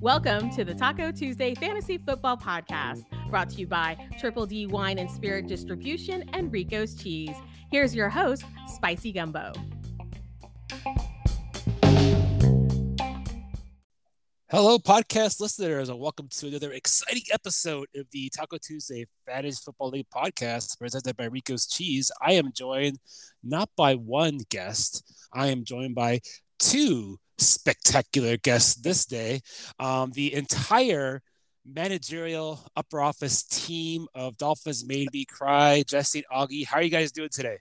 Welcome to the Taco Tuesday Fantasy Football Podcast, brought to you by Triple D Wine and Spirit Distribution and Rico's Cheese. Here's your host, Spicy Gumbo. Hello, podcast listeners, and welcome to another exciting episode of the Taco Tuesday Fantasy Football League podcast presented by Rico's Cheese. I am joined not by one guest, I am joined by two spectacular guests this day. Um, the entire managerial upper office team of Dolphins made me cry. Jesse Augie, how are you guys doing today?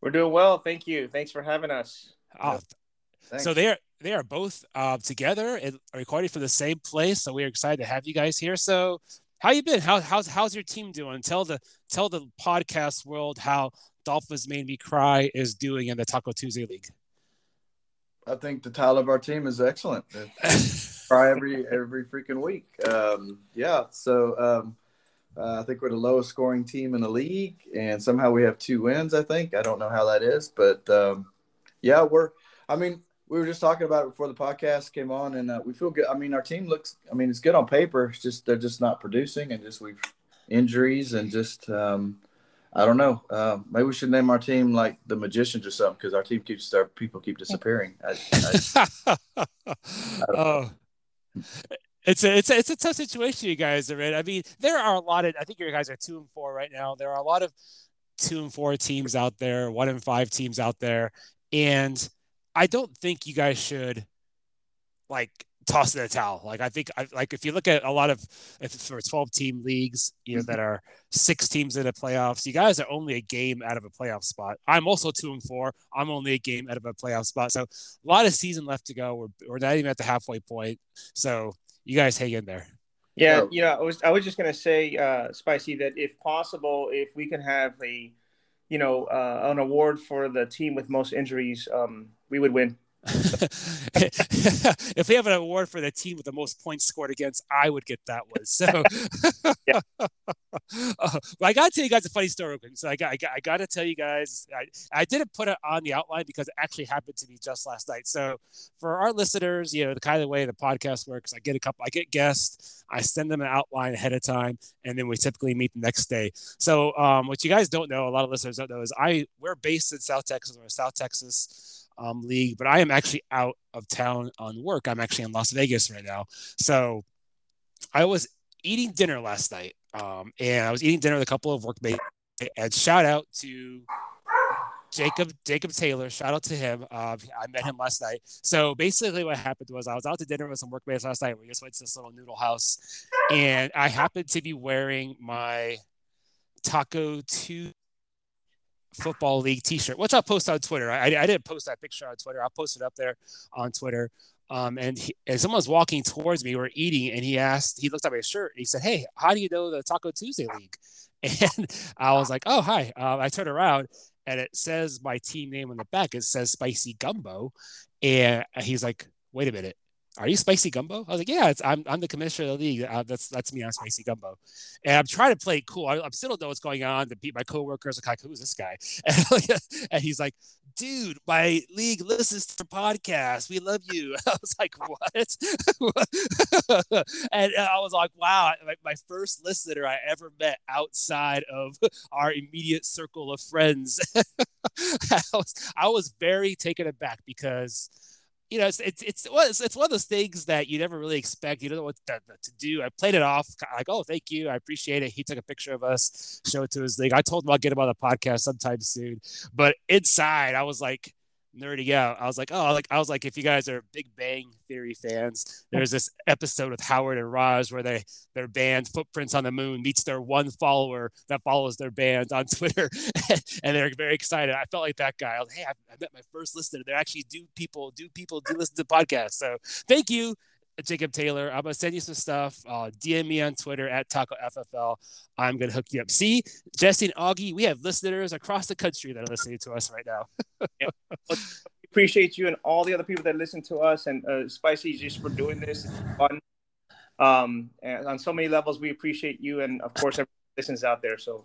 We're doing well. Thank you. Thanks for having us. Oh, so they are they are both uh, together and recording from the same place. So we're excited to have you guys here. So how you been? How, how's how's your team doing? Tell the tell the podcast world how Dolphins made me cry is doing in the Taco Tuesday League. I think the title of our team is excellent. Try every every freaking week. Um, yeah, so um, uh, I think we're the lowest scoring team in the league, and somehow we have two wins. I think I don't know how that is, but um, yeah, we're. I mean, we were just talking about it before the podcast came on, and uh, we feel good. I mean, our team looks. I mean, it's good on paper. It's just they're just not producing, and just we've injuries and just um, I don't know. Uh, maybe we should name our team like the Magicians or something because our team keeps our people keep disappearing. I, I, I oh, it's a it's a it's a tough situation, you guys are in. I mean, there are a lot of. I think you guys are two and four right now. There are a lot of two and four teams out there, one and five teams out there, and I don't think you guys should like toss in the towel. Like I think, I, like if you look at a lot of if for twelve team leagues, you know that are six teams in the playoffs, you guys are only a game out of a playoff spot. I'm also two and four. I'm only a game out of a playoff spot. So a lot of season left to go. We're we're not even at the halfway point. So you guys hang in there. Yeah, you know, I was I was just gonna say, uh, Spicy, that if possible, if we can have a, you know, uh, an award for the team with most injuries, um, we would win. if we have an award for the team with the most points scored against, I would get that one. So, uh, well, I got to tell you guys a funny story. So I got, I got, I got to tell you guys, I, I didn't put it on the outline because it actually happened to me just last night. So for our listeners, you know, the kind of way the podcast works, I get a couple, I get guests, I send them an outline ahead of time, and then we typically meet the next day. So um, what you guys don't know, a lot of listeners don't know, is I we're based in South Texas, we're South Texas um, league, but I am actually out of town on work. I'm actually in Las Vegas right now. So I was eating dinner last night, um, and I was eating dinner with a couple of workmates. And shout out to Jacob Jacob Taylor. Shout out to him. Uh, I met him last night. So basically, what happened was I was out to dinner with some workmates last night. We just went to this little noodle house, and I happened to be wearing my Taco Two football league t-shirt. Which i'll post on twitter? I, I didn't post that picture on twitter. I'll post it up there on twitter. Um, and, he, and someone was walking towards me we were eating and he asked he looked at my shirt and he said hey how do you know the taco tuesday league? And i was like oh hi. Um, i turned around and it says my team name on the back. It says spicy gumbo. And he's like wait a minute are you Spicy Gumbo? I was like, yeah, I'm, I'm the commissioner of the league. Uh, that's that's me. I'm Spicy Gumbo, and I'm trying to play it cool. I, I still don't know what's going on. To beat my coworkers, like, who's this guy? And, and, he's like, dude, my league listens to podcast. We love you. I was like, what? and I was like, wow, my, my first listener I ever met outside of our immediate circle of friends. I was I was very taken aback because you know, it's it's it's, it's, one of those things that you never really expect. You don't know what to, to, do. I played it off like, oh, thank you, I appreciate it. He took a picture of us, showed it to his league. I told him I'll get him on the podcast sometime soon. But inside, I was like, nerding out. I was like, oh, like I was like, if you guys are Big Bang Theory fans, there's this episode with Howard and Raj where they their band Footprints on the Moon meets their one follower that follows their band on Twitter, and they're very excited. I felt like that guy. I was, hey, I, I met my first listener. They actually do people do people do listen to podcasts. So thank you. Jacob Taylor. I'm gonna send you some stuff. Uh, DM me on Twitter at Taco FFL. I'm gonna hook you up. See, Jesse and Augie, we have listeners across the country that are listening to us right now. yeah. Appreciate you and all the other people that listen to us and uh, Spicy just for doing this. Fun. Um, on so many levels, we appreciate you and of course listens out there. So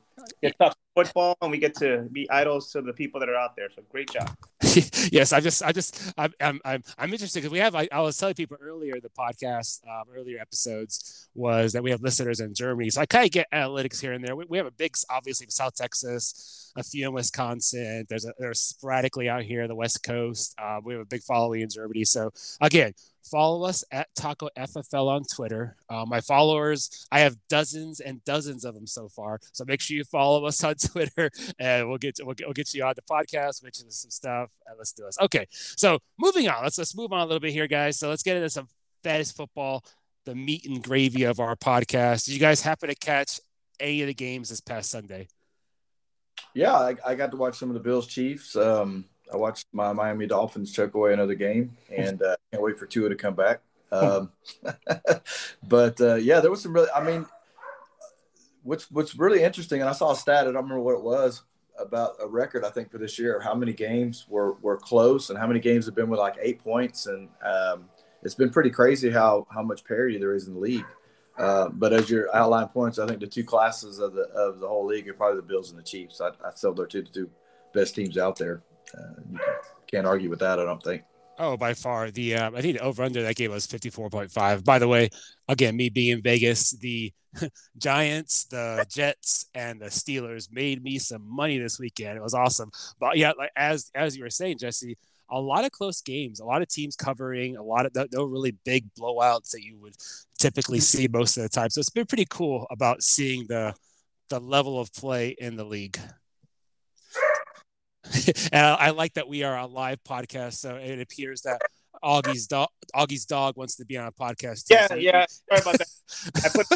talk football, and we get to be idols to the people that are out there. So great job. yes, I just, I just, I'm, I'm, I'm, I'm interested because we have. I, I, was telling people earlier the podcast, um, earlier episodes was that we have listeners in Germany, so I kind of get analytics here and there. We, we have a big, obviously, South Texas, a few in Wisconsin. There's a, there's sporadically out here on the West Coast. Uh, we have a big following in Germany. So again, follow us at Taco FFL on Twitter. Uh, my followers, I have dozens and dozens of them so far. So make sure you follow us on Twitter, and we'll get to, we'll get, we'll get you on the podcast, which is some stuff. And let's do this. Okay, so moving on. Let's let's move on a little bit here, guys. So let's get into some fantasy football, the meat and gravy of our podcast. Did you guys happen to catch any of the games this past Sunday? Yeah, I, I got to watch some of the Bills Chiefs. Um, I watched my Miami Dolphins choke away another game, and uh, can't wait for Tua to come back. Um, but uh, yeah, there was some really. I mean, what's what's really interesting, and I saw a stat. I don't remember what it was about a record. I think for this year, how many games were were close, and how many games have been with like eight points, and um, it's been pretty crazy how how much parity there is in the league. Uh, but as your outline points, I think the two classes of the of the whole league are probably the Bills and the Chiefs. I, I still they're two the two best teams out there. Uh, you can't argue with that. I don't think. Oh, by far the um, I think the over under that game was fifty four point five. By the way, again, me being in Vegas, the Giants, the Jets, and the Steelers made me some money this weekend. It was awesome. But yeah, like as as you were saying, Jesse, a lot of close games, a lot of teams covering, a lot of no, no really big blowouts that you would typically see most of the time. So it's been pretty cool about seeing the the level of play in the league. and I, I, like that we are a live podcast, so it appears that Augie's dog Augie's dog wants to be on a podcast. Too, yeah, so yeah. Sorry about that. I put.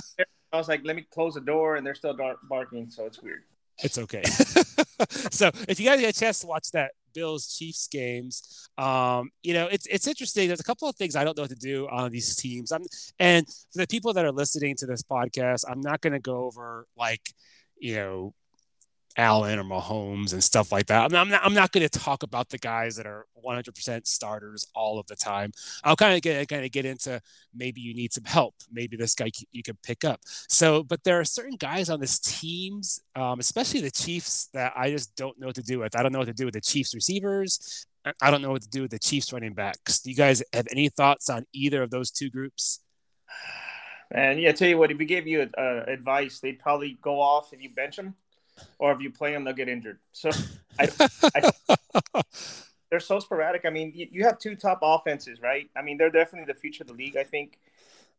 I was like, let me close the door, and they're still barking, so it's weird. It's okay. so if you guys get a chance to watch that Bills Chiefs games, um, you know it's it's interesting. There's a couple of things I don't know what to do on these teams. I'm and for the people that are listening to this podcast, I'm not going to go over like you know Allen or Mahomes and stuff like that. I'm not, I'm not going to talk about the guys that are 100% starters all of the time. I'll kind of get kind of get into maybe you need some help. Maybe this guy you can pick up. So, but there are certain guys on this teams, um, especially the Chiefs, that I just don't know what to do with. I don't know what to do with the Chiefs receivers. I don't know what to do with the Chiefs running backs. Do you guys have any thoughts on either of those two groups? And yeah, tell you what, if we gave you uh, advice, they'd probably go off if you bench them or if you play them, they'll get injured. So I, I, they're so sporadic. I mean, you, you, have two top offenses, right? I mean, they're definitely the future of the league. I think,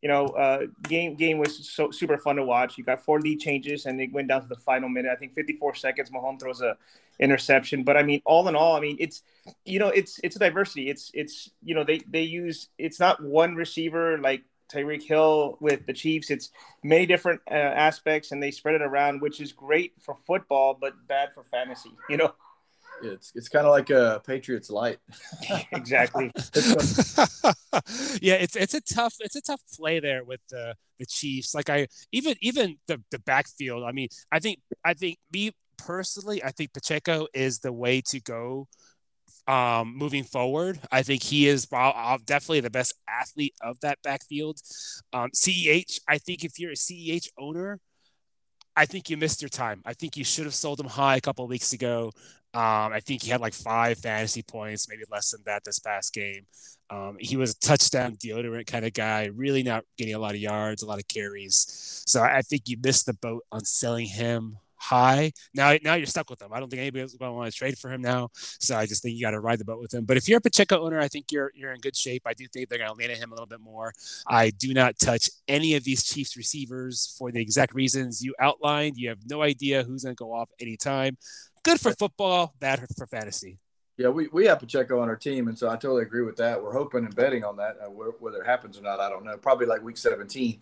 you know, uh, game game was so super fun to watch. You got four lead changes, and it went down to the final minute. I think 54 seconds. Mahomes throws a interception, but I mean, all in all, I mean, it's you know, it's it's a diversity. It's it's you know, they they use it's not one receiver like Tyreek Hill with the Chiefs. It's many different uh, aspects, and they spread it around, which is great for football, but bad for fantasy. You know. It's it's kind of like a Patriots light. exactly. yeah, it's it's a tough it's a tough play there with the the Chiefs. Like I even even the the backfield. I mean, I think I think me personally, I think Pacheco is the way to go um, moving forward. I think he is definitely the best athlete of that backfield. Um, CEH, I think if you're a CEH owner, I think you missed your time. I think you should have sold him high a couple weeks ago. Um, I think he had like five fantasy points, maybe less than that this past game. Um, he was a touchdown deodorant kind of guy, really not getting a lot of yards, a lot of carries. So I think you missed the boat on selling him high. Now, now you're stuck with him. I don't think anybody's going to want to trade for him now. So I just think you got to ride the boat with him. But if you're a Pacheco owner, I think you're you're in good shape. I do think they're going to lean at him a little bit more. I do not touch any of these Chiefs receivers for the exact reasons you outlined. You have no idea who's going to go off anytime. Good for football, bad for fantasy. Yeah, we, we have Pacheco on our team, and so I totally agree with that. We're hoping and betting on that. Uh, whether it happens or not, I don't know. Probably like week 17,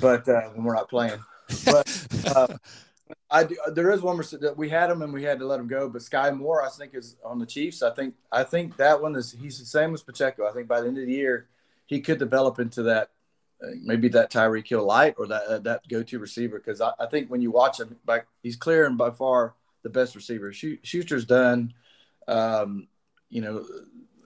but uh, when we're not playing. But uh, I do, there is one that we had him and we had to let him go, but Sky Moore I think is on the Chiefs. I think I think that one is he's the same as Pacheco. I think by the end of the year he could develop into that uh, maybe that Tyreek Hill light or that uh, that go to receiver because I, I, think when you watch him back he's clear and by far the best receiver. Schuster's done, um, you know,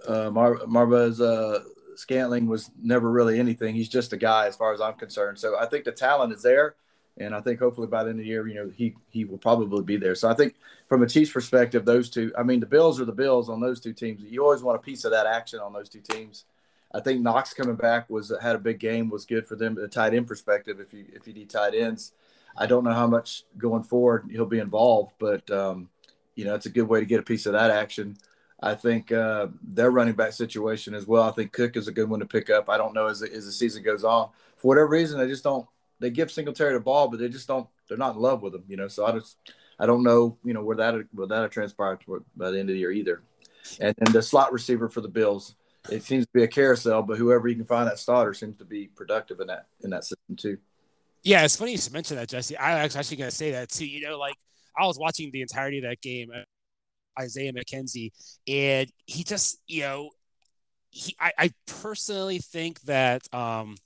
uh, Mar- Marvez uh, Scantling was never really anything. He's just a guy as far as I'm concerned. So I think the talent is there and I think hopefully by the end of the year, you know, he he will probably be there. So I think from a Chiefs perspective, those two, I mean, the Bills are the Bills on those two teams. You always want a piece of that action on those two teams. I think Knox coming back was had a big game was good for them. The tight end perspective, if you if you need tight ends, I don't know how much going forward he'll be involved, but um, you know it's a good way to get a piece of that action. I think uh, their running back situation as well. I think Cook is a good one to pick up. I don't know as, as the season goes on. For whatever reason, they just don't. They give Singletary the ball, but they just don't. They're not in love with him, you know. So I just, I don't know, you know, where that where that transpire by the end of the year either. And and the slot receiver for the Bills, it seems to be a carousel, but whoever you can find that starter seems to be productive in that in that system too. Yeah, it's funny you should mention that, Jesse. I was actually going to say that too. You know, like I was watching the entirety of that game, Isaiah McKenzie, and he just, you know, he. I, I personally think that um,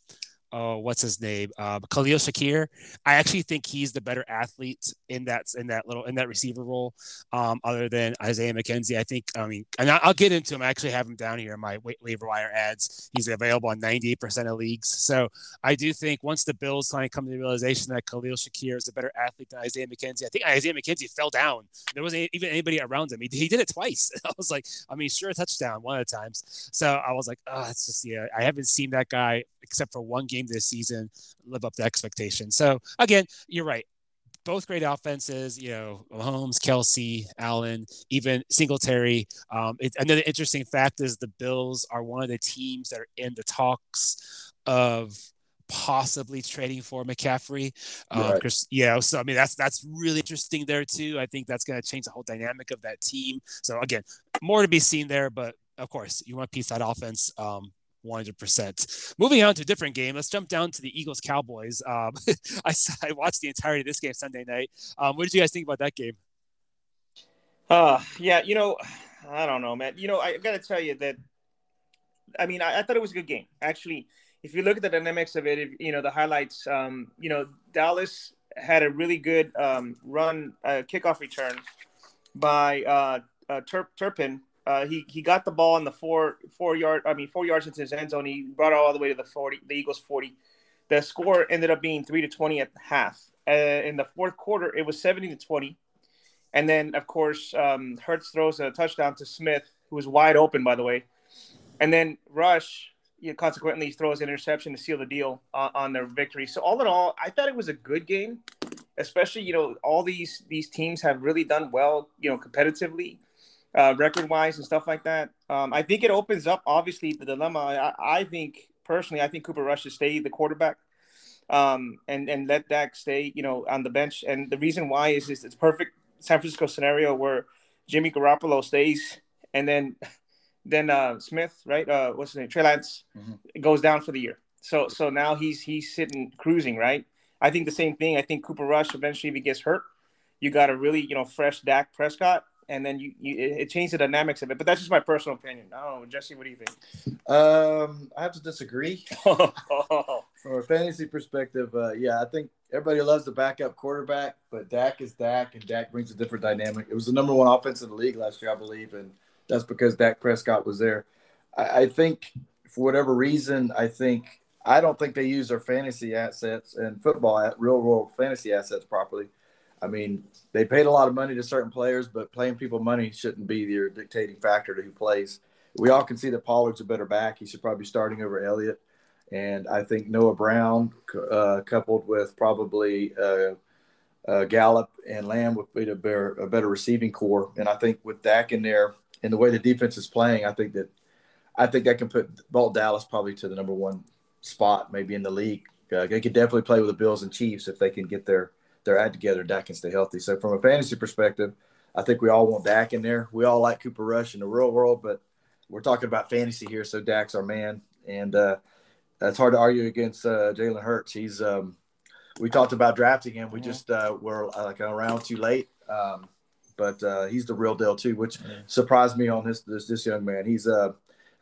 oh, what's his name? Um, Khalil Shakir. I actually think he's the better athlete in that in that little in that receiver role, um, other than Isaiah McKenzie. I think. I mean, and I'll get into him. I actually have him down here in my waiver wire ads. He's available on 98% of leagues. So I do think once the Bills of come to the realization that Khalil Shakir is a better athlete than Isaiah McKenzie, I think Isaiah McKenzie fell down. There wasn't even anybody around him. He, he did it twice. I was like, I mean, sure, touchdown one of the times. So I was like, oh, it's just yeah. I haven't seen that guy except for one game this season, live up to expectation. So again, you're right. Both great offenses, you know, Mahomes, Kelce, Allen, even Singletary. Um, it, another interesting fact is the Bills are one of the teams that are in the talks of possibly trading for McCaffrey. Um, right. Yeah, so I mean that's that's really interesting there too. I think that's going to change the whole dynamic of that team. So again, more to be seen there, but of course you want to piece that offense. Um, 100%. Moving on to a different game, let's jump down to the Eagles Cowboys. Um, I, I, watched the entirety of this game Sunday night. Um, what did you guys think about that game? Uh, yeah, you know, I don't know, man. You know, I got to tell you that, I mean, I, I, thought it was a good game. Actually, if you look at the dynamics of it, if, you know, the highlights, um, you know, Dallas had a really good um, run, uh, kickoff return by uh, uh, Tur- Turpin uh, he he got the ball in the four four yard I mean four yards into his end zone. He brought it all the way to the forty, the Eagles forty. The score ended up being three to twenty at the half. Uh, in the fourth quarter, it was seventy to twenty, and then of course um, Hurts throws a touchdown to Smith, who was wide open by the way, and then Rush you know, consequently throws an interception to seal the deal uh, on their victory. So all in all, I thought it was a good game, especially you know all these these teams have really done well you know competitively uh, record wise and stuff like that. Um, I think it opens up obviously the dilemma. I, I, think personally, I think Cooper Rush should stay the quarterback um, and and let Dak stay, you know, on the bench. And the reason why is is it's perfect San Francisco scenario where Jimmy Garoppolo stays and then then uh, Smith, right? Uh, what's his name? Trey Lance mm-hmm. goes down for the year. So so now he's he's sitting cruising, right? I think the same thing. I think Cooper Rush eventually, if he gets hurt, you got a really you know fresh Dak Prescott and then you, you it changed the dynamics of it. But that's just my personal opinion. I don't know, Jesse. What do you think? Um, I have to disagree. From a fantasy perspective, uh, yeah, I think everybody loves the backup quarterback, but Dak is Dak, and Dak brings a different dynamic. It was the number one offense in the league last year, I believe, and that's because Dak Prescott was there. I, I think for whatever reason, I think I don't think they use their fantasy assets and football at real world fantasy assets properly. I mean, they paid a lot of money to certain players, but paying people money shouldn't be your dictating factor to who plays. We all can see that Pollard's a better back. He should probably be starting over Elliott. And I think Noah Brown, uh, coupled with probably uh, uh, Gallup and Lamb, would be a better, a better receiving core. And I think with Dak in there and the way the defense is playing, I think that I think that can put vault Dallas probably to the number one spot, maybe in the league. Uh, they could definitely play with the Bills and Chiefs if they can get their their act together, Dak can stay healthy. So from a fantasy perspective, I think we all want Dak in there. We all like Cooper Rush in the real world, but we're talking about fantasy here, so Dak's our man, and uh, that's hard to argue against uh, Jalen Hurts. He's um, we talked about drafting him. We just uh, were uh, like a round too late, um, but uh, he's the real deal too, which surprised me on this this, this young man. He's uh,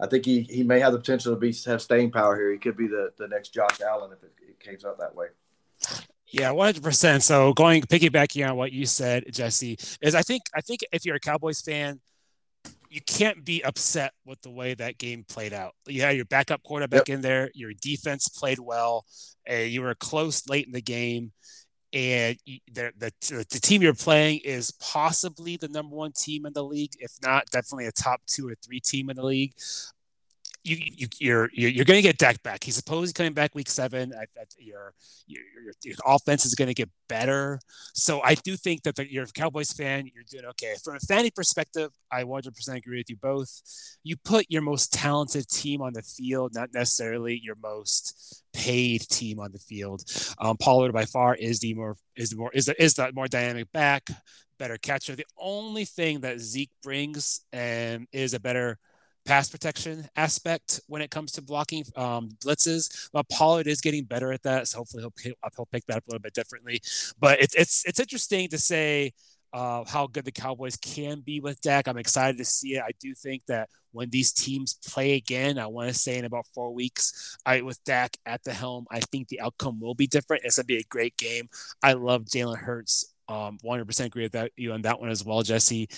I think he, he may have the potential to be have staying power here. He could be the, the next Josh Allen if it, it came out that way. Yeah, one hundred percent. So going piggybacking on what you said, Jesse, is I think I think if you're a Cowboys fan, you can't be upset with the way that game played out. You had your backup quarterback yep. in there, your defense played well, uh, you were close late in the game, and the, the, the team you're playing is possibly the number one team in the league, if not definitely a top two or three team in the league you, you you're you're going to get Dak back. He's supposedly coming back week seven. I, your, your, your offense is going to get better. So I do think that the, you're a Cowboys fan. You're doing okay from a fanny perspective. I 100% agree with you both. You put your most talented team on the field, not necessarily your most paid team on the field. Um, Pollard by far is the more is the more is the, is the more dynamic back, better catcher. The only thing that Zeke brings and is a better pass protection aspect when it comes to blocking um, blitzes. Well, Pollard is getting better at that, so hopefully he'll he'll pick that up a little bit differently. But it's it's it's interesting to say uh, how good the Cowboys can be with Dak. I'm excited to see it. I do think that when these teams play again, I want to say in about four weeks, I with Dak at the helm, I think the outcome will be different. It's gonna be a great game. I love Jalen Hurts. Um, 100% agree with that you on that one as well, Jesse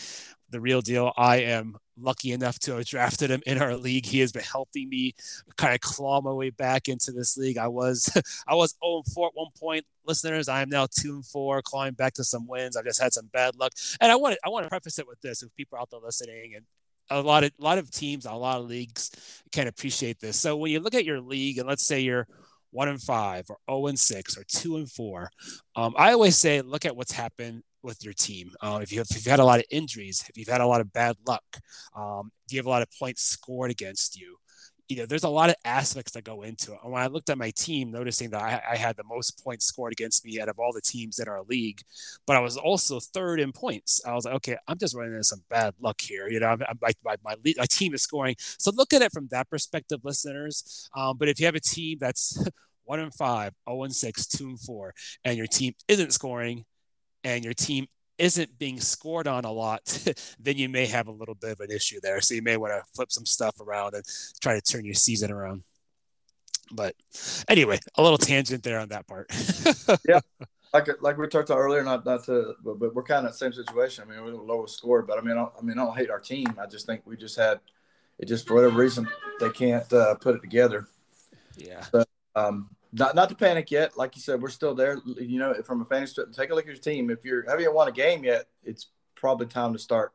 the real deal. I am lucky enough to have drafted him in our league. He has been helping me kind of claw my way back into this league. I was I was 0 4 at one point, listeners. I am now 2 and 4, clawing back to some wins. I've just had some bad luck. And I want to I want to preface it with this if people are out there listening and a lot of a lot of teams, a lot of leagues can appreciate this. So when you look at your league and let's say you're one and five or 0 and six or two and four, um, I always say look at what's happened with your team. Uh, if, you have, if you've had a lot of injuries, if you've had a lot of bad luck, um, do you have a lot of points scored against you? You know, there's a lot of aspects that go into it. And when I looked at my team, noticing that I, I, had the most points scored against me out of all the teams in our league, but I was also third in points. I was like, okay, I'm just running into some bad luck here. You know, I'm, I'm, my, my, my, lead, my, team is scoring. So look at it from that perspective, listeners. Um, but if you have a team that's one and five, 0 and six, two and four, and your team isn't scoring, and your team isn't being scored on a lot, then you may have a little bit of an issue there. So you may want to flip some stuff around and try to turn your season around. But anyway, a little tangent there on that part. yeah. Like, like we talked about earlier, not not to, but, but we're kind of the same situation. I mean, we're the lowest score, but I mean, I, I mean, I don't hate our team. I just think we just had it. Just for whatever reason, they can't uh, put it together. Yeah. So, um, not not to panic yet. Like you said, we're still there. You know, from a fantasy, take a look at your team. If you're haven't won a game yet, it's probably time to start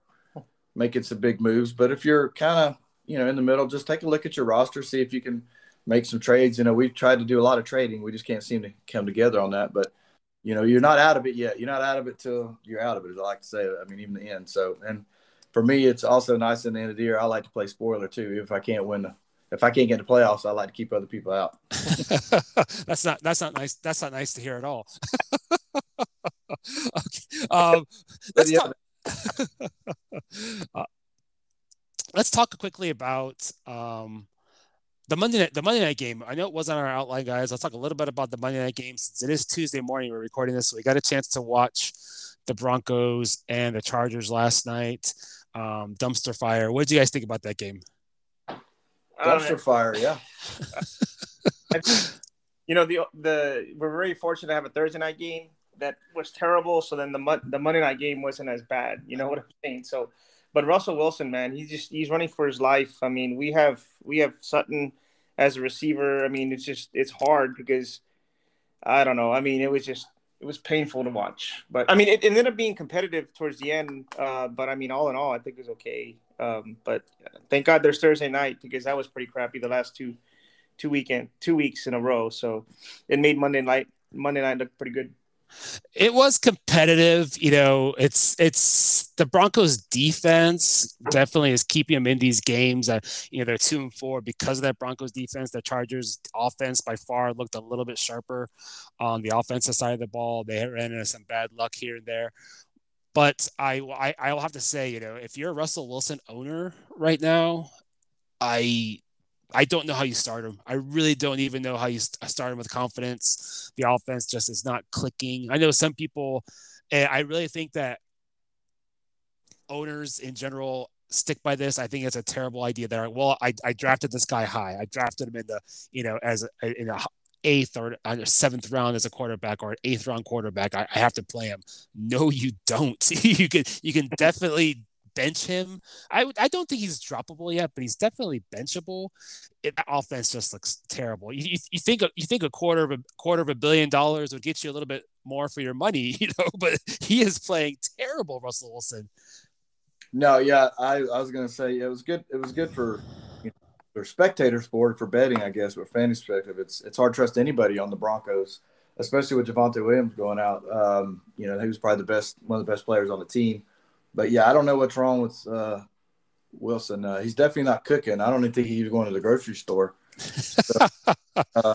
making some big moves. But if you're kind of you know in the middle, just take a look at your roster, see if you can make some trades. You know, we've tried to do a lot of trading. We just can't seem to come together on that. But you know, you're not out of it yet. You're not out of it till you're out of it, as I like to say. I mean, even the end. So, and for me, it's also nice in the end of the year. I like to play spoiler too. If I can't win the if I can't get into playoffs, I like to keep other people out. that's not that's not nice. That's not nice to hear at all. okay. Um, let's talk. uh, let's talk quickly about um, the Monday night, the Monday night game. I know it wasn't on our outline, guys. Let's talk a little bit about the Monday night game since it is Tuesday morning. We're recording this, so we got a chance to watch the Broncos and the Chargers last night. Um, dumpster fire. What did you guys think about that game? Dumpster fire. Yeah. you know the the we're very fortunate to have a Thursday night game that was terrible. So then the the Monday night game wasn't as bad. You know what I'm saying? So, but Russell Wilson, man, he's just he's running for his life. I mean, we have we have Sutton as a receiver. I mean, it's just it's hard because I don't know. I mean, it was just it was painful to watch. But I mean, it, it ended up being competitive towards the end. Uh, but I mean, all in all, I think it was okay. Um, but thank God there's Thursday night because that was pretty crappy the last two two weekend two weeks in a row. So it made Monday night Monday night look pretty good. It was competitive, you know. It's it's the Broncos' defense definitely is keeping them in these games. Uh, you know, they're two and four because of that Broncos defense. The Chargers' offense by far looked a little bit sharper on the offensive side of the ball. They ran into some bad luck here and there, but I, I I'll have to say, you know, if you're a Russell Wilson owner right now, I I don't know how you start him. I really don't even know how you start him with confidence. The offense just is not clicking. I know some people, and I really think that owners in general stick by this. I think it's a terrible idea. There, well, I, I drafted this guy high. I drafted him in the you know as a, in a eighth or seventh round as a quarterback or an eighth round quarterback. I, I have to play him. No, you don't. you can you can definitely bench him. I I don't think he's droppable yet, but he's definitely benchable. It, offense just looks terrible. You, you, you, think you think a quarter of a quarter of a billion dollars would get you a little bit more for your money, you know. But he is playing terrible, Russell Wilson. No, yeah, I, I was gonna say it was good. It was good for for spectator sport for betting, I guess. But fantasy perspective, it's it's hard to trust anybody on the Broncos, especially with Javonte Williams going out. Um, you know, he was probably the best, one of the best players on the team. But yeah, I don't know what's wrong with uh, Wilson. Uh, he's definitely not cooking. I don't even think he's going to the grocery store. So, uh,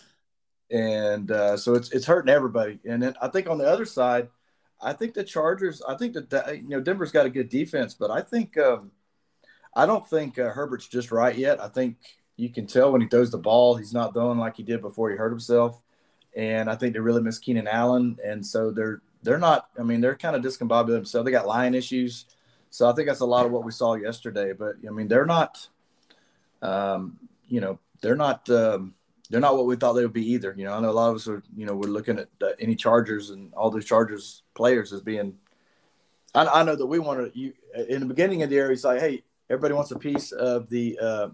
and uh, so it's it's hurting everybody. And then I think on the other side I think the Chargers. I think that you know Denver's got a good defense, but I think um, I don't think uh, Herbert's just right yet. I think you can tell when he throws the ball, he's not throwing like he did before he hurt himself. And I think they really miss Keenan Allen, and so they're they're not. I mean, they're kind of discombobulated themselves. They got line issues, so I think that's a lot of what we saw yesterday. But I mean, they're not. Um, you know, they're not. Um, they're not what we thought they would be either. You know, I know a lot of us are, you know, we're looking at uh, any Chargers and all those Chargers players as being. I, I know that we wanted you in the beginning of the year. He's like, hey, everybody wants a piece of the uh,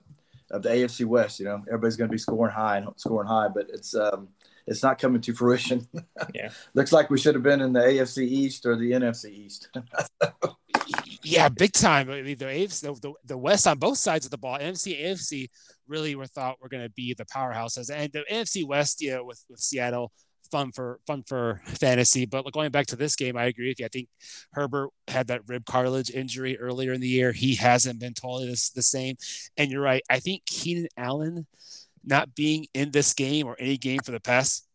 of the AFC West. You know, everybody's going to be scoring high and scoring high, but it's um, it's not coming to fruition. Yeah, looks like we should have been in the AFC East or the NFC East. yeah, big time. I mean, the AFC, the, the West on both sides of the ball, NFC, AFC really were thought were going to be the powerhouses, and the NFC West, yeah, with with Seattle, fun for fun for fantasy. But going back to this game, I agree with you. I think Herbert had that rib cartilage injury earlier in the year. He hasn't been totally the, the same, and you're right. I think Keenan Allen not being in this game or any game for the past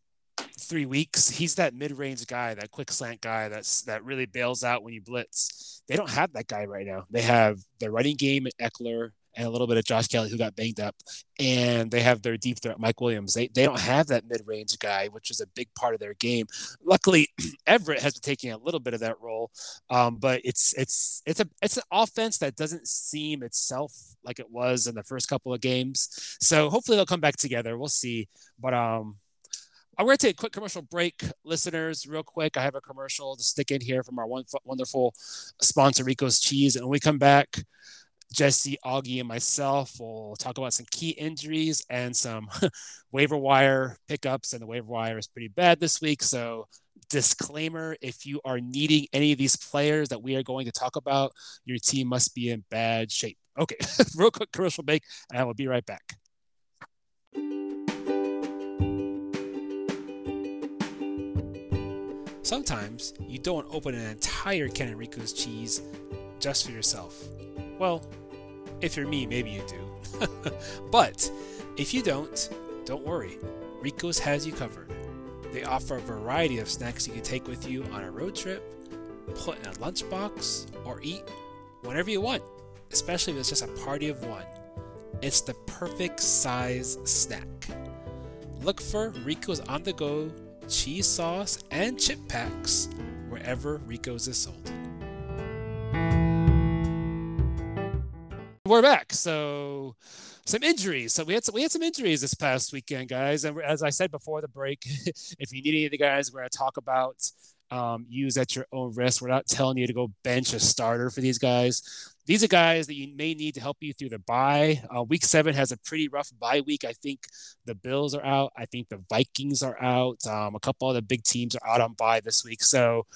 three weeks. He's that mid-range guy, that quick slant guy that's that really bails out when you blitz. They don't have that guy right now. They have their running game Ekeler and a little bit of Josh Kelley who got banged up, and they have their deep threat Mike Williams. They they don't have that mid-range guy, which is a big part of their game. Luckily, Everett has been taking a little bit of that role, um, but it's it's it's a it's an offense that doesn't seem itself like it was in the first couple of games. So hopefully they'll come back together. We'll see, but um I'm going to take a quick commercial break, listeners, real quick. I have a commercial to stick in here from our one, wonderful sponsor, Rico's Cheese. And when we come back, Jesse, Augie, and myself will talk about some key injuries and some waiver wire pickups. And the waiver wire is pretty bad this week. So, disclaimer if you are needing any of these players that we are going to talk about, your team must be in bad shape. Okay, real quick commercial break, and I will be right back. Sometimes you don't open an entire can of Rico's cheese just for yourself. Well, if you're me, maybe you do. but if you don't, don't worry. Rico's has you covered. They offer a variety of snacks you can take with you on a road trip, put in a lunchbox, or eat whenever you want, especially if it's just a party of one. It's the perfect size snack. Look for Rico's on the go cheese sauce, and chip packs wherever Rico's is sold. We're back. So some injuries. So we had some, we had some injuries this past weekend, guys. And as I said before the break, if you need any of the guys, we're going to talk about um, use at your own risk. We're not telling you to go bench a starter for these guys these are guys that you may need to help you through the bye. Uh, week seven has a pretty rough bye week. I think the Bills are out. I think the Vikings are out. Um, a couple of the big teams are out on bye this week. So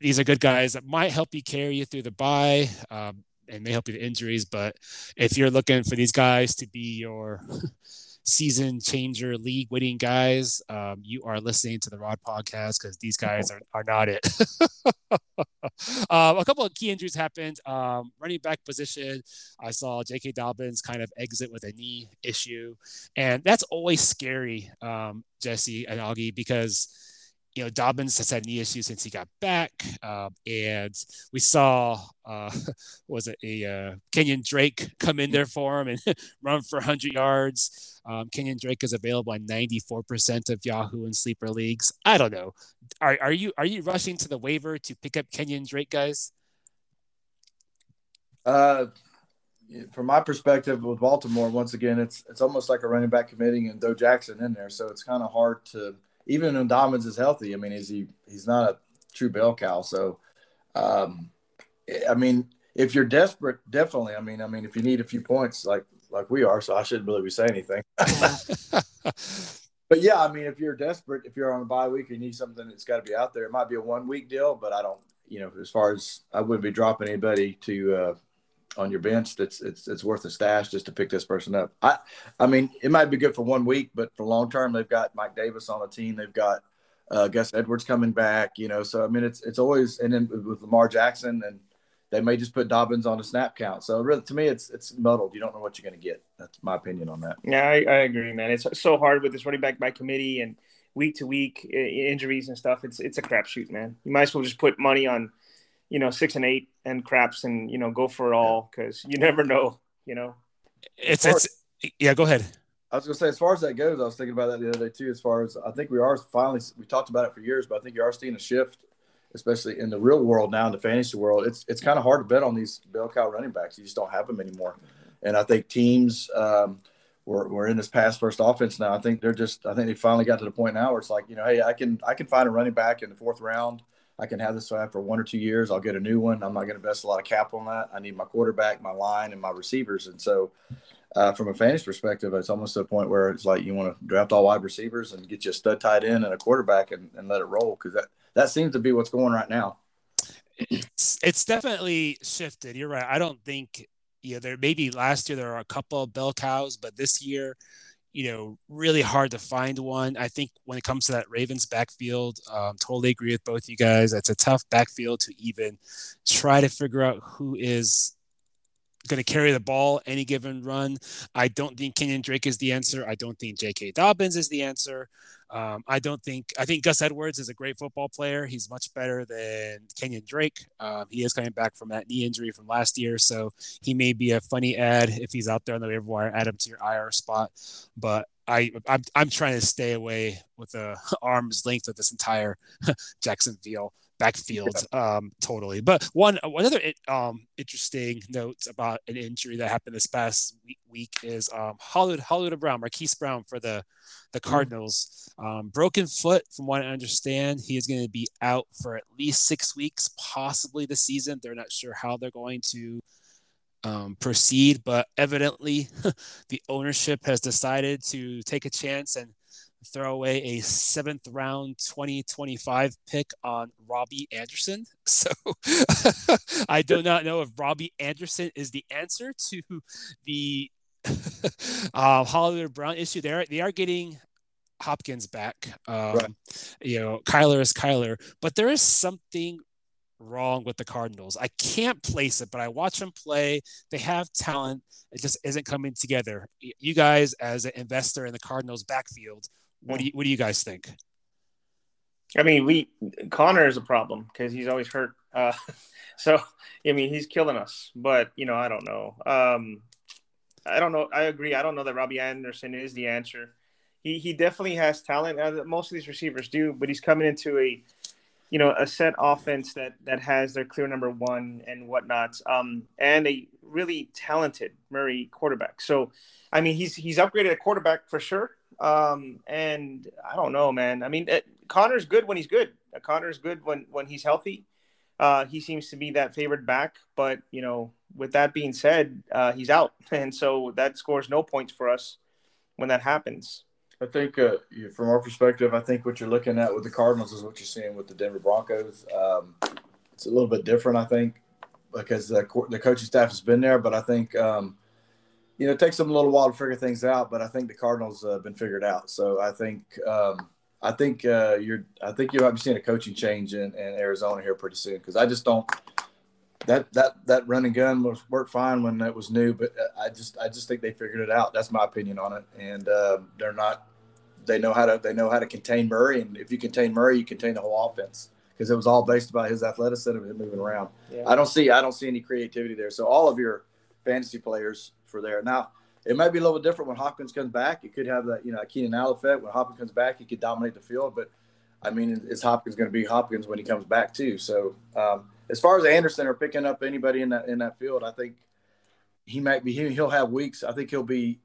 these are good guys that might help you carry you through the bye. Um, and may help you with injuries, but if you're looking for these guys to be your season changer, league winning guys, um, you are listening to the Rod podcast because these guys are, are not it. um, a couple of key injuries happened. Um, running back position, I saw J.K. Dobbins kind of exit with a knee issue, and that's always scary, um, Jesse and Augie, because you know, Dobbins has had knee issues since he got back, uh, and we saw uh, was it a uh, Kenyon Drake come in there for him and run for 100 yards. Um, Kenyon Drake is available on 94% of Yahoo and sleeper leagues. I don't know. Are, are you are you rushing to the waiver to pick up Kenyon Drake, guys? Uh, from my perspective with Baltimore, once again, it's it's almost like a running back committee and Doe Jackson in there, so it's kind of hard to even when Dobbins is healthy, I mean, is he he's not a true bell cow. So, um, I mean, if you're desperate, definitely. I mean, I mean, if you need a few points, like like we are, so I shouldn't really be saying anything. but yeah, I mean, if you're desperate, if you're on a bye week, you need something that's got to be out there. It might be a one week deal, but I don't, you know, as far as I wouldn't be dropping anybody to uh, on your bench that's it's it's worth a stash just to pick this person up. I I mean, it might be good for one week, but for long term, they've got Mike Davis on the team. They've got uh, Gus Edwards coming back. You know, so I mean, it's it's always and then with Lamar Jackson and they may just put Dobbins on a snap count. So really, to me, it's it's muddled. You don't know what you're going to get. That's my opinion on that. Yeah, I, I, agree, man. It's so hard with this running back by committee and week to week injuries and stuff. It's it's a crapshoot, man. You might as well just put money on, you know, six and eight and craps and you know go for it all because you never know. You know, it's it's yeah. Go ahead. I was gonna say, as far as that goes, I was thinking about that the other day too. As far as I think we are finally, we talked about it for years, but I think you are seeing a shift especially in the real world now in the fantasy world, it's it's kind of hard to bet on these bell cow running backs. You just don't have them anymore. And I think teams um, we're, we're in this pass first offense now. I think they're just I think they finally got to the point now where it's like you know hey I can I can find a running back in the fourth round. I can have this guy for one or two years. I'll get a new one. I'm not going to invest a lot of cap on that. I need my quarterback, my line, and my receivers. And so, uh, from a fantasy perspective, it's almost to a point where it's like you want to draft all wide receivers and get you a stud tight end and a quarterback and, and let it roll because that that seems to be what's going right now. It's, it's definitely shifted. You're right. I don't think you know there maybe last year there are a couple of bell cows, but this year, you know, really hard to find one. I think when it comes to that Ravens backfield, um, totally agree with both you guys. It's a tough backfield to even try to figure out who is going to carry the ball any given run. I don't think Kenyon Drake is the answer. I don't think J.K. Dobbins is the answer. Um, I don't think I think Gus Edwards is a great football player. He's much better than Kenyon Drake. Um, he is coming back from that knee injury from last year, so he may be a funny ad if he's out there on the waiver wire. Add him to your IR spot, but I I'm, I'm trying to stay away with the arm's length of this entire Jacksonville backfield um, totally. But one one other um, interesting note about an injury that happened this past week, is um, Hollywood Hollywood Brown, Marquise Brown for the the mm-hmm. Cardinals. Um, broken foot, from what I understand, he is going to be out for at least six weeks, possibly the season. They're not sure how they're going to um, proceed, but evidently the ownership has decided to take a chance and throw away a seventh round 2025 pick on Robbie Anderson. So I do not know if Robbie Anderson is the answer to the uh, Hollywood Brown issue. They are, they are getting Hopkins back. Um, right. You know, Kyler is Kyler, but there is something wrong with the Cardinals. I can't place it, but I watch them play. They have talent. It just isn't coming together. You guys, as an investor in the Cardinals backfield, what do you What do you guys think? I mean, we Conner is a problem because he's always hurt. Uh, so I mean, he's killing us. But you know, I don't know. Um, I don't know. I agree. I don't know that Robbie Anderson is the answer. He he definitely has talent. Uh, most of these receivers do, but he's coming into a you know a set offense that that has their clear number one and whatnot, um, and a really talented Murray quarterback. So, I mean, he's he's upgraded a quarterback for sure. Um, and I don't know, man. I mean, it, Conner's good when he's good. Conner's good when when he's healthy. Uh, he seems to be that favored back, but you know, with that being said, uh, he's out, and so that scores no points for us when that happens. I think, uh, from our perspective, I think what you're looking at with the Cardinals is what you're seeing with the Denver Broncos. Um, it's a little bit different, I think, because the the coaching staff has been there, but I think um, you know, it takes them a little while to figure things out, but I think the Cardinals have uh, been figured out. So I think um, I think uh, you're I think you might be seeing a coaching change in, in Arizona here pretty soon because I just don't that that that running gun was worked fine when it was new, but uh, I just I just think they figured it out. That's my opinion on it, and uh, they're not they know how to they know how to contain Murray, and if you contain Murray, you contain the whole offense because it was all based about his athleticism and moving around. Yeah. I don't see I don't see any creativity there. So all of your fantasy players for there. Now, it might be a little different when Hopkins comes back. It could have that, you know, Keenan Allen effect. When Hopkins comes back, he could dominate the field. But I mean, is Hopkins going to be Hopkins when he comes back too? So um, as far as Anderson or picking up anybody in that in that field, I think he might be. He, he'll have weeks. I think he'll be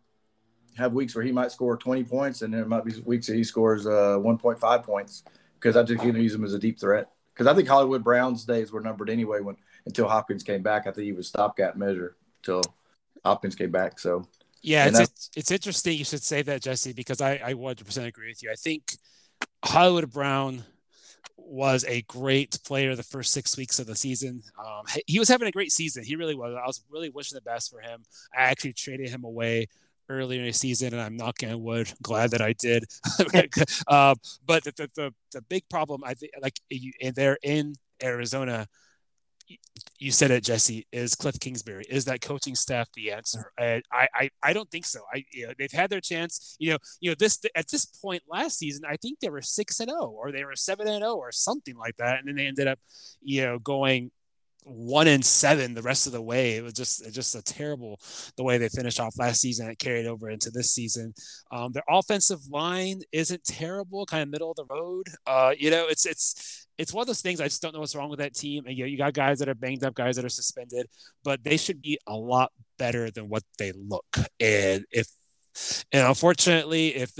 have weeks where he might score 20 points, and there might be weeks that he scores uh, 1.5 points because I just know use him as a deep threat. Because I think Hollywood Brown's days were numbered anyway when until Hopkins came back. I think he was stopgap measure until Hopkins came back. So Yeah, it's, it's, it's interesting you should say that, Jesse, because I, I 100% agree with you. I think Hollywood Brown was a great player the first six weeks of the season. Um, he was having a great season. He really was. I was really wishing the best for him. I actually traded him away earlier in the season, and I'm knocking on wood, glad that I did. uh, but the, the, the, the, big problem, I think, like, and they're in Arizona you said it, Jesse. Is Cliff Kingsbury? Is that coaching staff the answer? I I, I don't think so. I you know, they've had their chance. You know, you know this at this point last season, I think they were six and zero, oh, or they were seven and zero, oh, or something like that, and then they ended up, you know, going one and seven the rest of the way. It was just it just a terrible the way they finished off last season. It carried over into this season. Um, their offensive line isn't terrible, kind of middle of the road. Uh, you know, it's it's it's one of those things I just don't know what's wrong with that team. And you know, you got guys that are banged up, guys that are suspended, but they should be a lot better than what they look. And if and unfortunately, if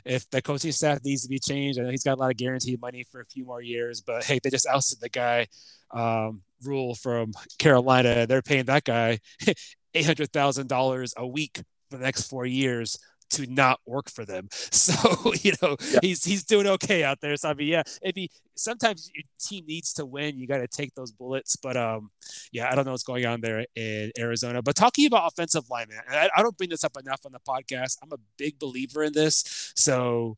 if the coaching staff needs to be changed, I know he's got a lot of guaranteed money for a few more years. But hey, they just ousted the guy um, Rhule from Carolina. They're paying that guy eight hundred thousand dollars a week for the next four years to not work for them. So you know yeah. he's he's doing okay out there. So I mean, yeah, if he sometimes your team needs to win, you got to take those bullets. But um, yeah, I don't know what's going on there in Arizona. But talking about offensive lineman, I, I don't bring this up enough on the podcast. I'm a big believer in this. So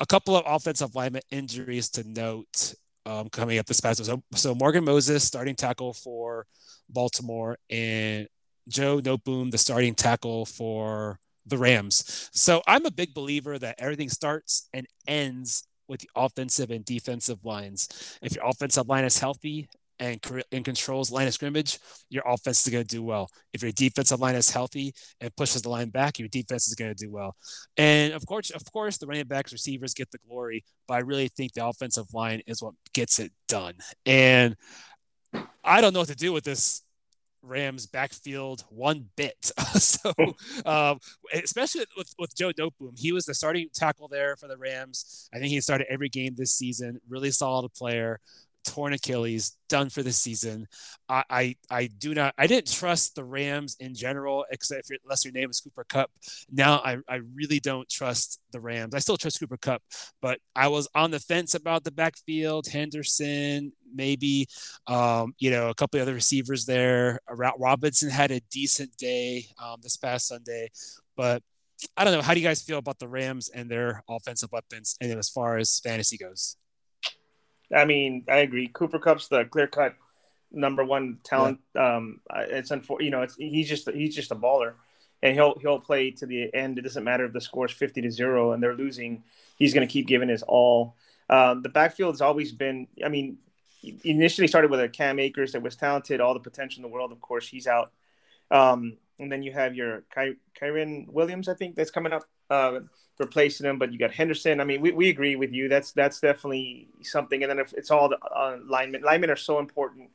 a couple of offensive lineman injuries to note um, coming up this past. So, so Morgan Moses, starting tackle for Baltimore, and Joe Noteboom, the starting tackle for the Rams. So I'm a big believer that everything starts and ends with the offensive and defensive lines. If your offensive line is healthy and, and controls line of scrimmage, your offense is going to do well. If your defensive line is healthy and pushes the line back, your defense is going to do well. And of course, of course, the running backs, receivers get the glory, but I really think the offensive line is what gets it done. And I don't know what to do with this Rams backfield one bit. so, um, especially with, with Joe Noteboom, he was the starting tackle there for the Rams. I think he started every game this season. Really solid player torn Achilles, done for the season. I, I, I do not, I didn't trust the Rams in general, except if unless your name is Cooper Kupp. Now I, I really don't trust the Rams. I still trust Cooper Kupp, but I was on the fence about the backfield, Henderson, maybe, um, you know, a couple other receivers there. Robinson had a decent day um, this past Sunday, but I don't know. How do you guys feel about the Rams and their offensive weapons, and as far as fantasy goes? I mean, I agree. Cooper Kupp's the clear cut number one talent. Yeah. Um, it's unfortunate, you know, it's he's just he's just a baller, and he'll he'll play to the end. It doesn't matter if the score's fifty to zero and they're losing. He's going to keep giving his all. Um, the backfield has always been. I mean, initially started with a Cam Akers that was talented, all the potential in the world. Of course, he's out. Um, and then you have your Ky- Kyren Williams, I think, that's coming up. Uh, replacing him, but you got Henderson. I mean, we, we agree with you. That's that's definitely something. And then if it's all the uh, linemen, linemen are so important.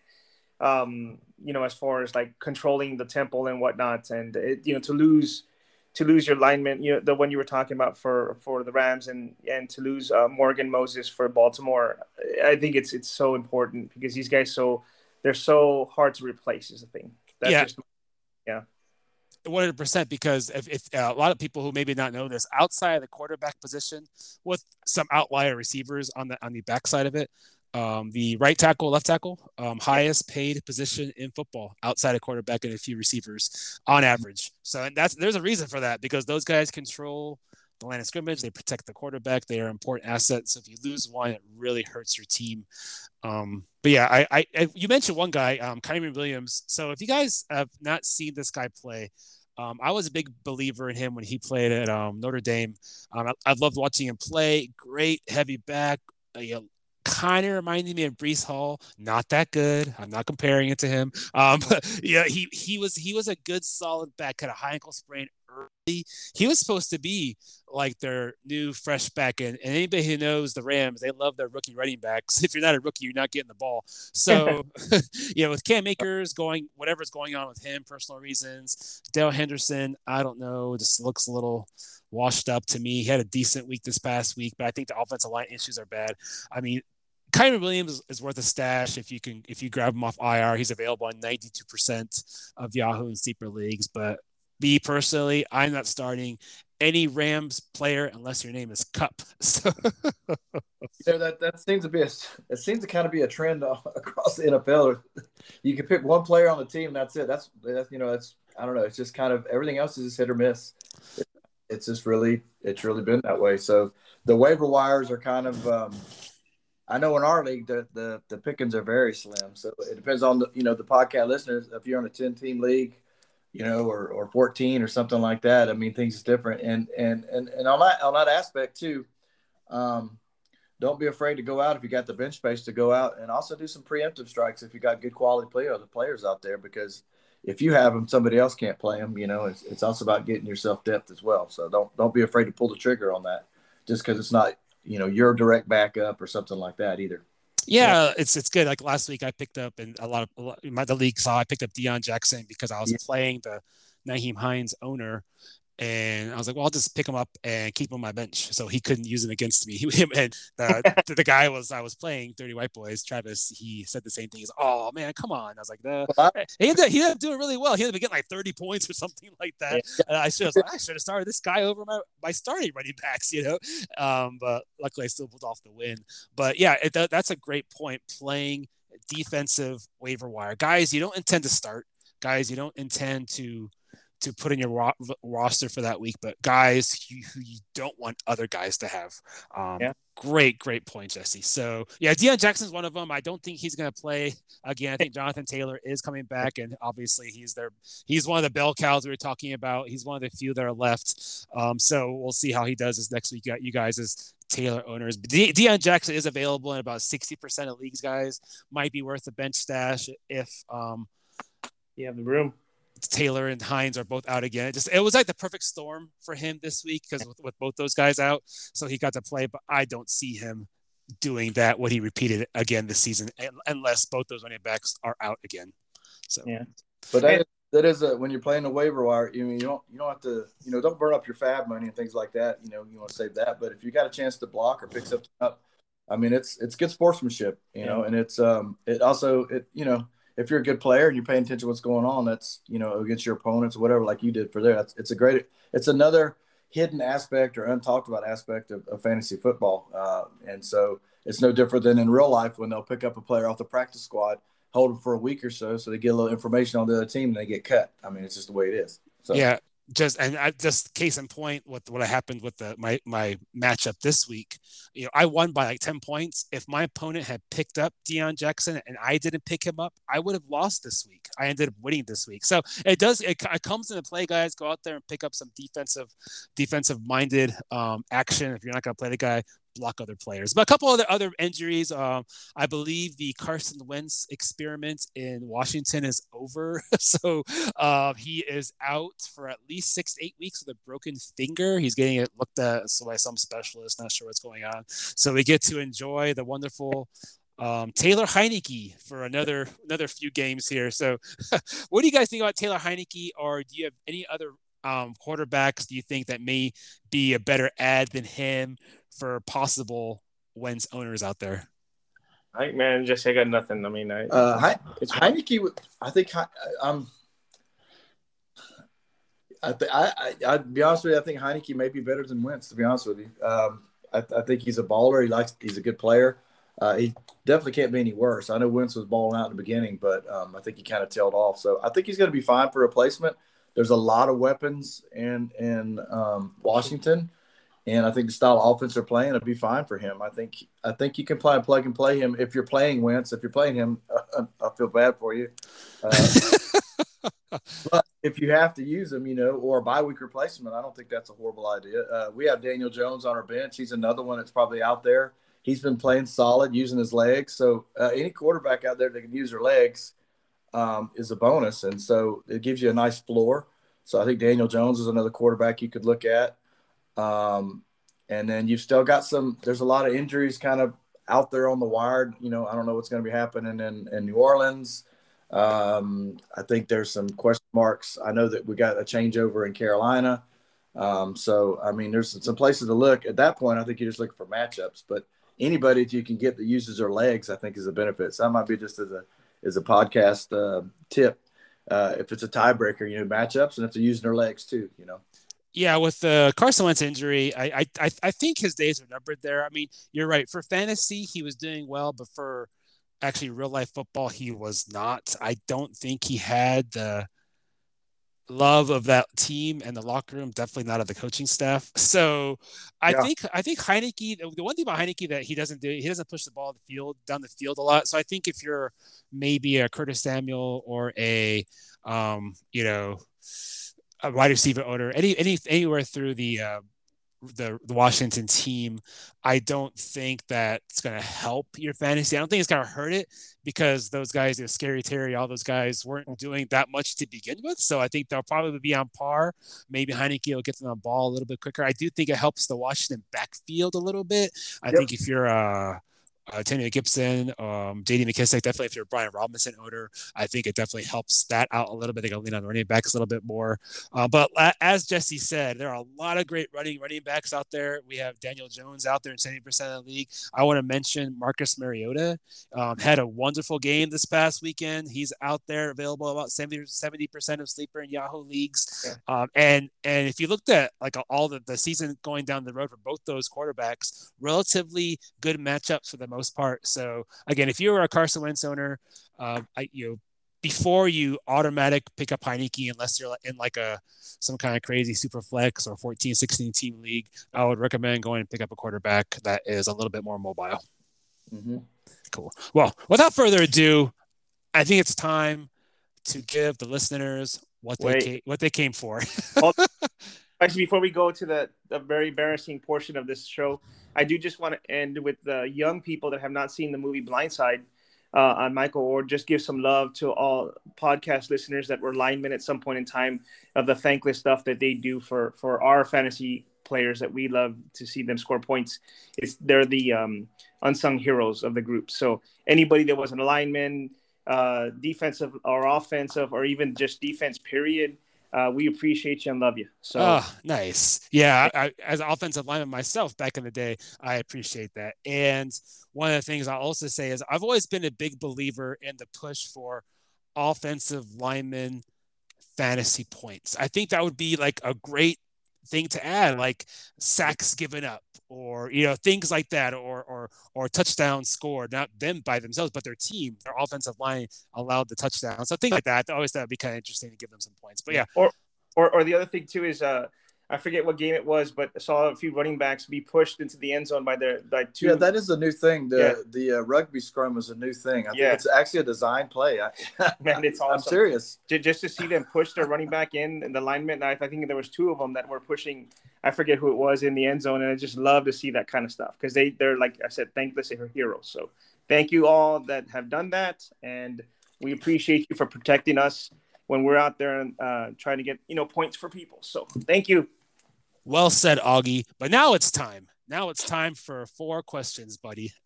Um, you know, as far as like controlling the temple and whatnot, and it, you know, to lose to lose your lineman, you know, the one you were talking about for for the Rams, and and to lose uh, Morgan Moses for Baltimore, I think it's it's so important because these guys so they're so hard to replace. Is the thing. That's yeah. Just, yeah. 100% because if, if uh, a lot of people who maybe not know this outside of the quarterback position with some outlier receivers on the on the backside of it um, the right tackle left tackle um, highest paid position in football outside of quarterback and a few receivers on average. So and that's there's a reason for that because those guys control the line of scrimmage they protect the quarterback they are important assets. So if you lose one it really hurts your team. Um, but yeah, I, I, I, you mentioned one guy, um, Kyren Williams. So if you guys have not seen this guy play, um, I was a big believer in him when he played at um, Notre Dame. Um, I, I, loved watching him play. Great heavy back. Uh, you know, kind of reminded me of Breece Hall. Not that good. I'm not comparing it to him. Um, yeah, he he was he was a good solid back. Had a high ankle sprain early. He was supposed to be like their new fresh back. And, and anybody who knows the Rams, they love their rookie running backs. If you're not a rookie, you're not getting the ball. So, you know, with Cam Akers going, whatever's going on with him, personal reasons. Dale Henderson, I don't know, just looks a little washed up to me. He had a decent week this past week, but I think the offensive line issues are bad. I mean, Kyren Williams is worth a stash if you can if you grab him off IR. He's available on 92% of Yahoo and sleeper leagues, but Me personally, I'm not starting any Rams player unless your name is Kupp. So know, that that seems to be a it seems to kind of be a trend across the NFL. You can pick one player on the team, that's it. That's that's you know that's I don't know. It's just kind of everything else is just hit or miss. It's just really it's really been that way. So the waiver wires are kind of. Um, I know in our league the, the the pickings are very slim. So it depends on the you know the podcast listeners. If you're on a ten team league, you know, or, or 14 or something like that. I mean, things is different. And, and, and, and on that, on that aspect too, um, don't be afraid to go out if you got the bench space to go out and also do some preemptive strikes if you got good quality player, the players out there, because if you have them, somebody else can't play them. You know, it's, it's also about getting yourself depth as well. So don't, don't be afraid to pull the trigger on that just because it's not, you know, your direct backup or something like that either. Yeah, yeah, it's it's good. Like last week, I picked up and a lot of a lot, my the league saw I picked up Deon Jackson because I was yeah. playing the Nyheim Hines owner, and I was like, well, I'll just pick him up and keep him on my bench, so he couldn't use him against me. Him and the, the guy was I was playing Thirty White Boys, Travis. He said the same thing. He's, oh man, come on. I was like, the, he ended, he ended up doing really well. He ended up getting like thirty points or something like that. Yeah. I should have like, I should have started this guy over my my starting running backs, you know. Um, but luckily, I still pulled off the win. But yeah, it, that, that's a great point. Playing defensive waiver wire guys, you don't intend to start. Guys, you don't intend to to put in your ro- roster for that week, but guys who, who, you don't want other guys to have. Um, yeah. Great, great point, Jesse. So yeah, Deon Jackson's one of them. I don't think he's going to play again. I think Jonathan Taylor is coming back, and obviously he's there. He's one of the bell cows we were talking about. He's one of the few that are left. Um, so we'll see how he does this next week. You guys as Taylor owners. But De- Deon Jackson is available in about 60% of leagues, guys. Might be worth a bench stash if um, you have the room. Taylor and Hines are both out again. It just it was like the perfect storm for him this week because with, with, both those guys out, so he got to play. But I don't see him doing that what he repeated again this season unless both those running backs are out again. So yeah, but that is, that is a, when you're playing the waiver wire. You mean you don't you don't have to you know don't burn up your FAAB money and things like that. You know you want to save that. But if you got a chance to block or pick something up, I mean it's it's good sportsmanship. You yeah. know, and it's um it also it you know if you're a good player and you're paying attention to what's going on, that's you know against your opponents or whatever, like you did for there. That's, it's a great. It's another hidden aspect or untalked about aspect of, of fantasy football, uh, and so it's no different than in real life when they'll pick up a player off the practice squad, hold them for a week or so, so they get a little information on the other team and they get cut. I mean, it's just the way it is. So. Yeah, just and I just case in point with what happened with the my my matchup this week. You know, I won by like 10 points. If my opponent had picked up Deon Jackson and I didn't pick him up, I would have lost this week. I ended up winning this week. So it does it, it comes into play, guys. Go out there and pick up some defensive defensive minded um, action. If you're not going to play the guy, block other players. But a couple other other injuries. Um, I believe the Carson Wentz experiment in Washington is over, so uh, he is out for at least six to eight weeks with a broken finger. He's getting it looked at by some specialist. Not sure what's going on. So we get to enjoy the wonderful um, Taylor Heinicke for another another few games here. So, what do you guys think about Taylor Heinicke, or do you have any other um, quarterbacks do you think that may be a better ad than him for possible Wentz owners out there? I man, just I got nothing. I mean, I, uh, He- it's Heinicke. I think I'm. I, th- I, I, I'd be honest with you. I think Heinicke may be better than Wentz. To be honest with you, um, I, I think he's a baller. He likes. He's a good player. Uh, he definitely can't be any worse. I know Wentz was balling out in the beginning, but um, I think he kind of tailed off. So I think he's going to be fine for replacement. There's a lot of weapons in in um, Washington. And I think the style of offense they're playing would be fine for him. I think I think you can play plug and play him if you're playing Wentz. If you're playing him, uh, I feel bad for you. Uh, but if you have to use him, you know, or a bye week replacement, I don't think that's a horrible idea. Uh, we have Daniel Jones on our bench. He's another one that's probably out there. He's been playing solid, using his legs. So uh, any quarterback out there that can use their legs um, is a bonus, and so it gives you a nice floor. So I think Daniel Jones is another quarterback you could look at. Um, and then you've still got some. There's a lot of injuries kind of out there on the wire. You know, I don't know what's going to be happening in, in New Orleans. Um, I think there's some question marks. I know that we got a changeover in Carolina. Um, so, I mean, there's some places to look. At that point, I think you're just looking for matchups. But anybody that you can get that uses their legs, I think, is a benefit. So that might be just as a as a podcast uh, tip. uh, if it's a tiebreaker, you know, matchups, and if they're using their legs too, you know. Yeah, with the Carson Wentz injury, I, I I think his days are numbered there. I mean, you're right. For fantasy, he was doing well, but for actually real life football, he was not. I don't think he had the love of that team and the locker room, definitely not of the coaching staff. So I yeah. think I think Heinicke, the one thing about Heinicke that he doesn't do, he doesn't push the ball the field down the field a lot. So I think if you're maybe a Curtis Samuel or a um, you know, a wide receiver owner, any any anywhere through the uh, the, the Washington team, I don't think that it's going to help your fantasy. I don't think it's going to hurt it because those guys, you know, Scary Terry, all those guys weren't doing that much to begin with. So I think they'll probably be on par. Maybe Heinicke will get them the ball a little bit quicker. I do think it helps the Washington backfield a little bit. I yep. think if you're uh uh, Antonio Gibson, um, JD McKissic. Definitely, if you're a Brian Robinson owner, I think it definitely helps that out a little bit. They can lean on the running backs a little bit more. Uh, but as Jesse said, there are a lot of great running running backs out there. We have Daniel Jones out there in 70% of the league. I want to mention Marcus Mariota um, had a wonderful game this past weekend. He's out there available about 70 percent of sleeper in Yahoo leagues. Yeah. Um, and and if you looked at like all the, the season going down the road for both those quarterbacks, relatively good matchups for the most part. So again, if you're a Carson Wentz owner, uh, I, you know, before you automatic pick up Heinicke, unless you're in like a some kind of crazy super flex or 14, 16 team league, I would recommend going and pick up a quarterback that is a little bit more mobile. Mm-hmm. Cool. Well, without further ado, I think it's time to give the listeners what they came, what they came for. Actually, before we go to the, the very embarrassing portion of this show, I do just want to end with the young people that have not seen the movie Blindside uh, on Michael Oher just give some love to all podcast listeners that were linemen at some point in time of the thankless stuff that they do for for our fantasy players that we love to see them score points. It's they're the um, unsung heroes of the group. So anybody that was an lineman, uh, defensive or offensive, or even just defense, period uh, we appreciate you and love you. So oh, nice. Yeah, I, as an offensive lineman myself back in the day, I appreciate that. And one of the things I'll also say is I've always been a big believer in the push for offensive lineman fantasy points. I think that would be like a great thing to add, like sacks given up or you know things like that or or or touchdown scored not them by themselves but their team their offensive line allowed the touchdown so things like that always that would be kind of interesting to give them some points but yeah. Or or, or the other thing too is uh I forget what game it was, but I saw a few running backs be pushed into the end zone by their by two. Yeah, that is a new thing. The yeah. the uh, rugby scrum is a new thing. I yeah. think it's actually a design play. I, Man, it's awesome. I'm serious. Just to see them push their running back in and the lineman. I think there was two of them that were pushing. I forget who it was in the end zone, and I just love to see that kind of stuff because they they're like I said, thankless heroes. So thank you all that have done that, and we appreciate you for protecting us when we're out there and uh, trying to get you know points for people. So thank you. Well said, Augie. But now it's time. Now it's time for four questions, buddy.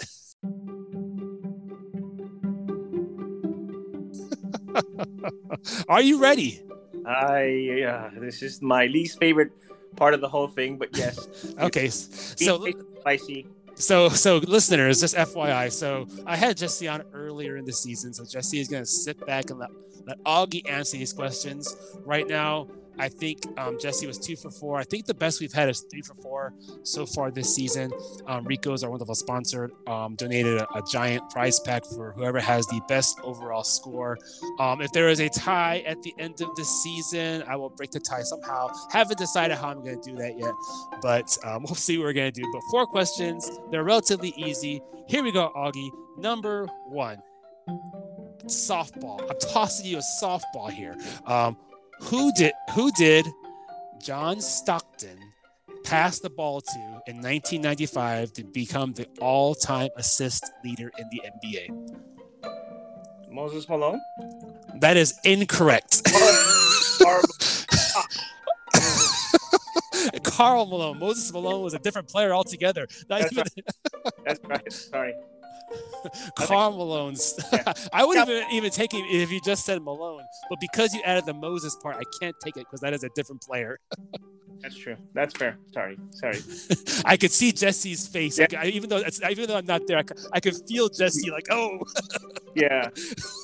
Are you ready? I uh, this is my least favorite part of the whole thing, but yes. okay, so spicy. So, so listeners, just FYI. So, I had Jesse on earlier in the season. So, Jesse is going to sit back and let, let Augie answer these questions. Right now, I think um, Jesse was two for four. I think the best we've had is three for four so far this season. Um, Rico's our wonderful sponsor um, donated a, a, giant prize pack for whoever has the best overall score. Um, if there is a tie at the end of the season, I will break the tie somehow. Haven't decided how I'm going to do that yet, but um, we'll see what we're going to do. But four questions. They're relatively easy. Here we go, Augie. Number one softball. I'm tossing you a softball here. Um, who did who did John Stockton pass the ball to in 1995 to become the all-time assist leader in the NBA? Moses Malone. That is incorrect. Karl Malone. Moses Malone was a different player altogether. That's, even... right. That's right. Sorry. Karl Malone's. Yeah. I would even even take him if you just said Malone, but because you added the Moses part, I can't take it because that is a different player. That's true. That's fair. Sorry. Sorry. I could see Jesse's face. Yeah. Like, I, even though even though I'm not there, I, I could feel Jesse like, oh. yeah.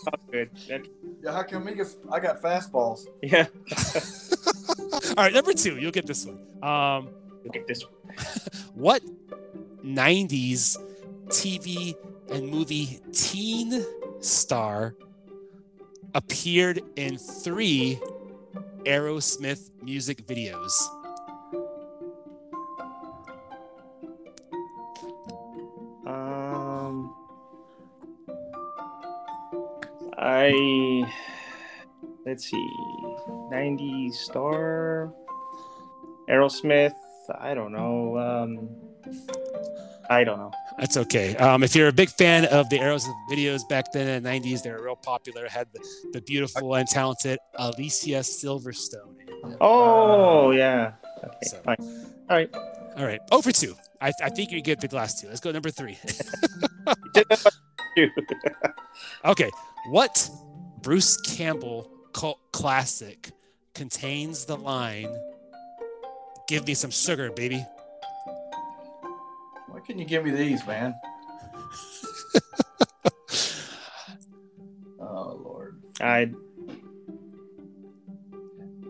Oh, good. Yeah, how come me get, I got fastballs? Yeah. All right, number two. You'll get this one. Um, Look at this. one. what 90s TV and movie teen star appeared in three Aerosmith music videos? Um, I let's see, '90s star, Aerosmith. I don't know. Um, I don't know. That's okay. Um, if you're a big fan of the Aerosmith videos back then in the 90s, they were real popular. Had the, the beautiful and talented Alicia Silverstone. Oh yeah. Okay, So-. All right. All right, over two. I, I think you get the last two. Let's go number three. Okay, what Bruce Campbell cult classic contains the line, "Give me some sugar, baby"? Why couldn't you give me these, man? oh Lord. I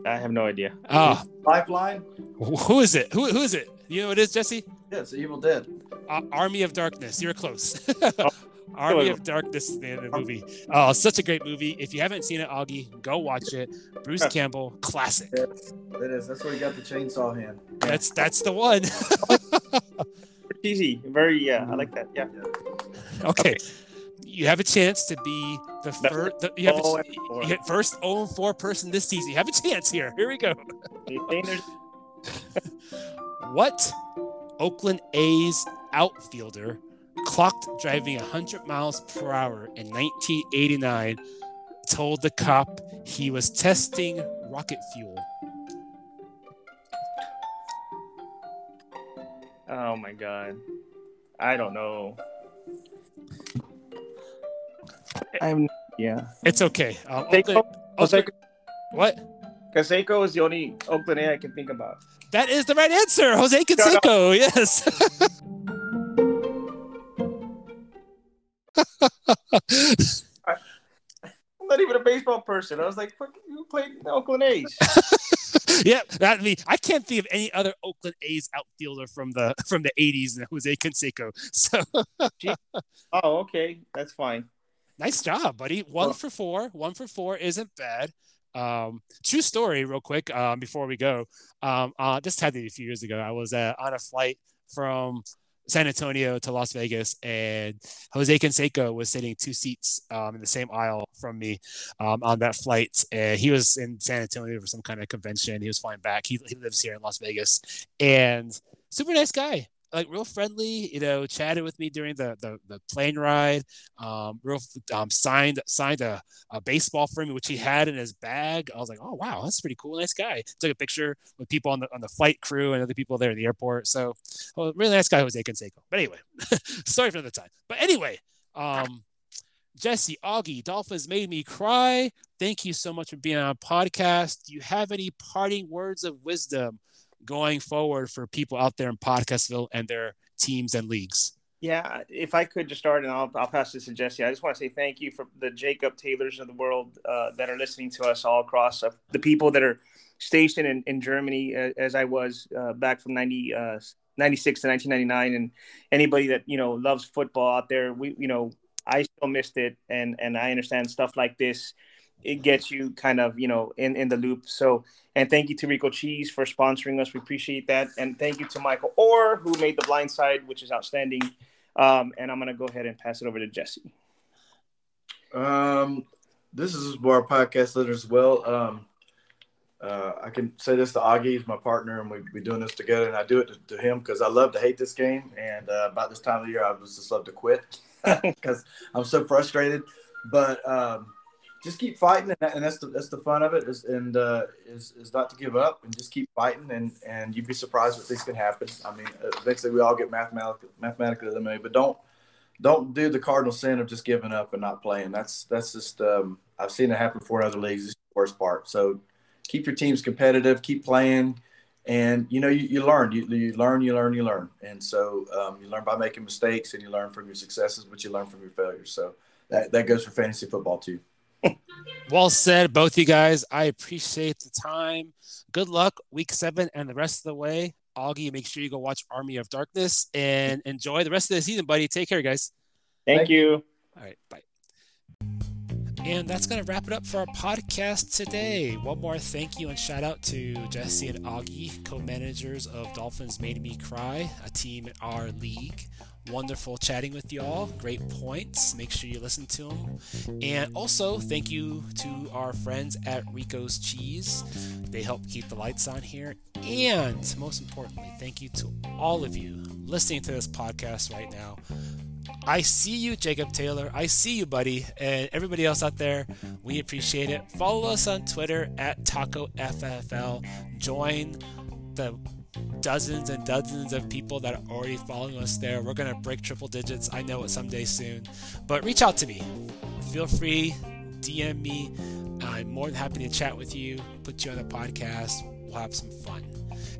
I have no idea. Ah, Lifeline? who is it? Who, who is it? You know who it is, Jesse? Yeah, it's Evil Dead. Uh, Army of Darkness. You're close. Oh. Army of Darkness is the name of the movie. Oh, such a great movie. If you haven't seen it, Augie, go watch it. Bruce Campbell, classic. Yes, it is. That's where he got the chainsaw hand. That's that's the one. Easy. Very yeah. I mm-hmm. like that. Yeah. okay. You have a chance to be the first. The, you have Oh, a, and four. you hit first 0 4 person this season. You have a chance here. Here we go. You think there's- What Oakland A's outfielder clocked driving 100 miles per hour in 1989 told the cop he was testing rocket fuel? Oh my god. I don't know. I'm yeah. It's okay. Um, Seiko? Oakland, Jose, Oakland, what? Canseco is the only Oakland A I can think about. That is the right answer. Jose Canseco. Yes. Not even a baseball person. I was like, fuck, you played in the Oakland A's. yeah, that me. I can't think of any other Oakland A's outfielder from the from the 80s than Jose Canseco. So oh, okay. That's fine. nice job, buddy. One Well- for four. One for four isn't bad. Um, true story, real quick, um, before we go. Um, uh, this happened a few years ago. I was uh, on a flight from San Antonio to Las Vegas, and Jose Canseco was sitting two seats um, in the same aisle from me um, on that flight. And he was in San Antonio for some kind of convention. He was flying back. He, he lives here in Las Vegas, and super nice guy. Like real friendly, you know, chatted with me during the the, the plane ride. Um, real um, signed signed a, a baseball for me, which he had in his bag. I was like, oh wow, that's pretty cool, nice guy. Took a picture with people on the on the flight crew and other people there at the airport. So, well, really nice guy, Jose Canseco. But anyway, sorry for the time. But anyway, um, Jesse Augie, Dolphins made me cry. Thank you so much for being on a podcast. Do you have any parting words of wisdom going forward for people out there in Podcastville and their teams and leagues? Yeah, if I could just start, and I'll, I'll pass this to Jesse. I just want to say thank you for the Jacob Taylors of the world uh, that are listening to us all across, uh, the people that are stationed in, in Germany, uh, as I was uh, back from 90, uh, 96 to 1999, and anybody that you know loves football out there. We, you know, I still missed it, and and I understand stuff like this. It gets you kind of you know in in the loop. So and thank you to Rico Cheese for sponsoring us. We appreciate that. And thank you to Michael Oher, who made the blind side, which is outstanding. Um, and I'm going to go ahead and pass it over to Jesse. Um, this is our podcast listeners as well. Um, uh, I can say this to Augie, he's my partner, and we we doing this together. And I do it to, to him because I love to hate this game. And uh, about this time of the year, I just love to quit because I'm so frustrated. But um, just keep fighting, and, that, and that's the that's the fun of it. Is and uh, is is not to give up and just keep fighting, and and you'd be surprised what things can happen. I mean, eventually we all get mathematically mathematically eliminated, but don't don't do the cardinal sin of just giving up and not playing. That's that's just um, I've seen it happen before in other leagues. It's the worst part. So keep your teams competitive, keep playing, and you know you, you learn, you, you learn, you learn, you learn, and so um, you learn by making mistakes, and you learn from your successes, but you learn from your failures. So that that goes for fantasy football too. Well said, both you guys. I appreciate the time. Good luck, week seven and the rest of the way. Augie, make sure you go watch Army of Darkness and enjoy the rest of the season, buddy. Take care, guys. Thank, Thank you. All right, bye. And that's going to wrap it up for our podcast today. One more thank you and shout out to Jesse and Augie, co managers of Dolphins Made Me Cry, a team in our league. Wonderful chatting with y'all. Great points. Make sure you listen to them. And also, thank you to our friends at Rico's Cheese. They help keep the lights on here. And most importantly, thank you to all of you listening to this podcast right now. I see you, Jacob Taylor. I see you, buddy. And everybody else out there, we appreciate it. Follow us on Twitter at TacoFFL. Join the dozens and dozens of people that are already following us there. We're going to break triple digits. I know it someday soon. But reach out to me. Feel free, DM me. I'm more than happy to chat with you, put you on the podcast. We'll have some fun.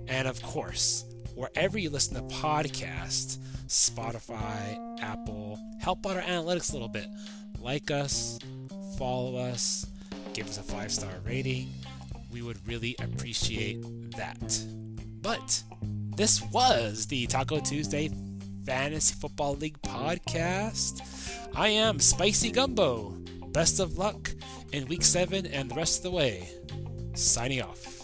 And of course, wherever you listen to podcasts, Spotify, Apple. Help out our analytics a little bit. Like us, follow us, give us a five star rating. We would really appreciate that. But this was the Taco Tuesday Fantasy Football League podcast. I am Spicy Gumbo. Best of luck in week seven and the rest of the way. Signing off.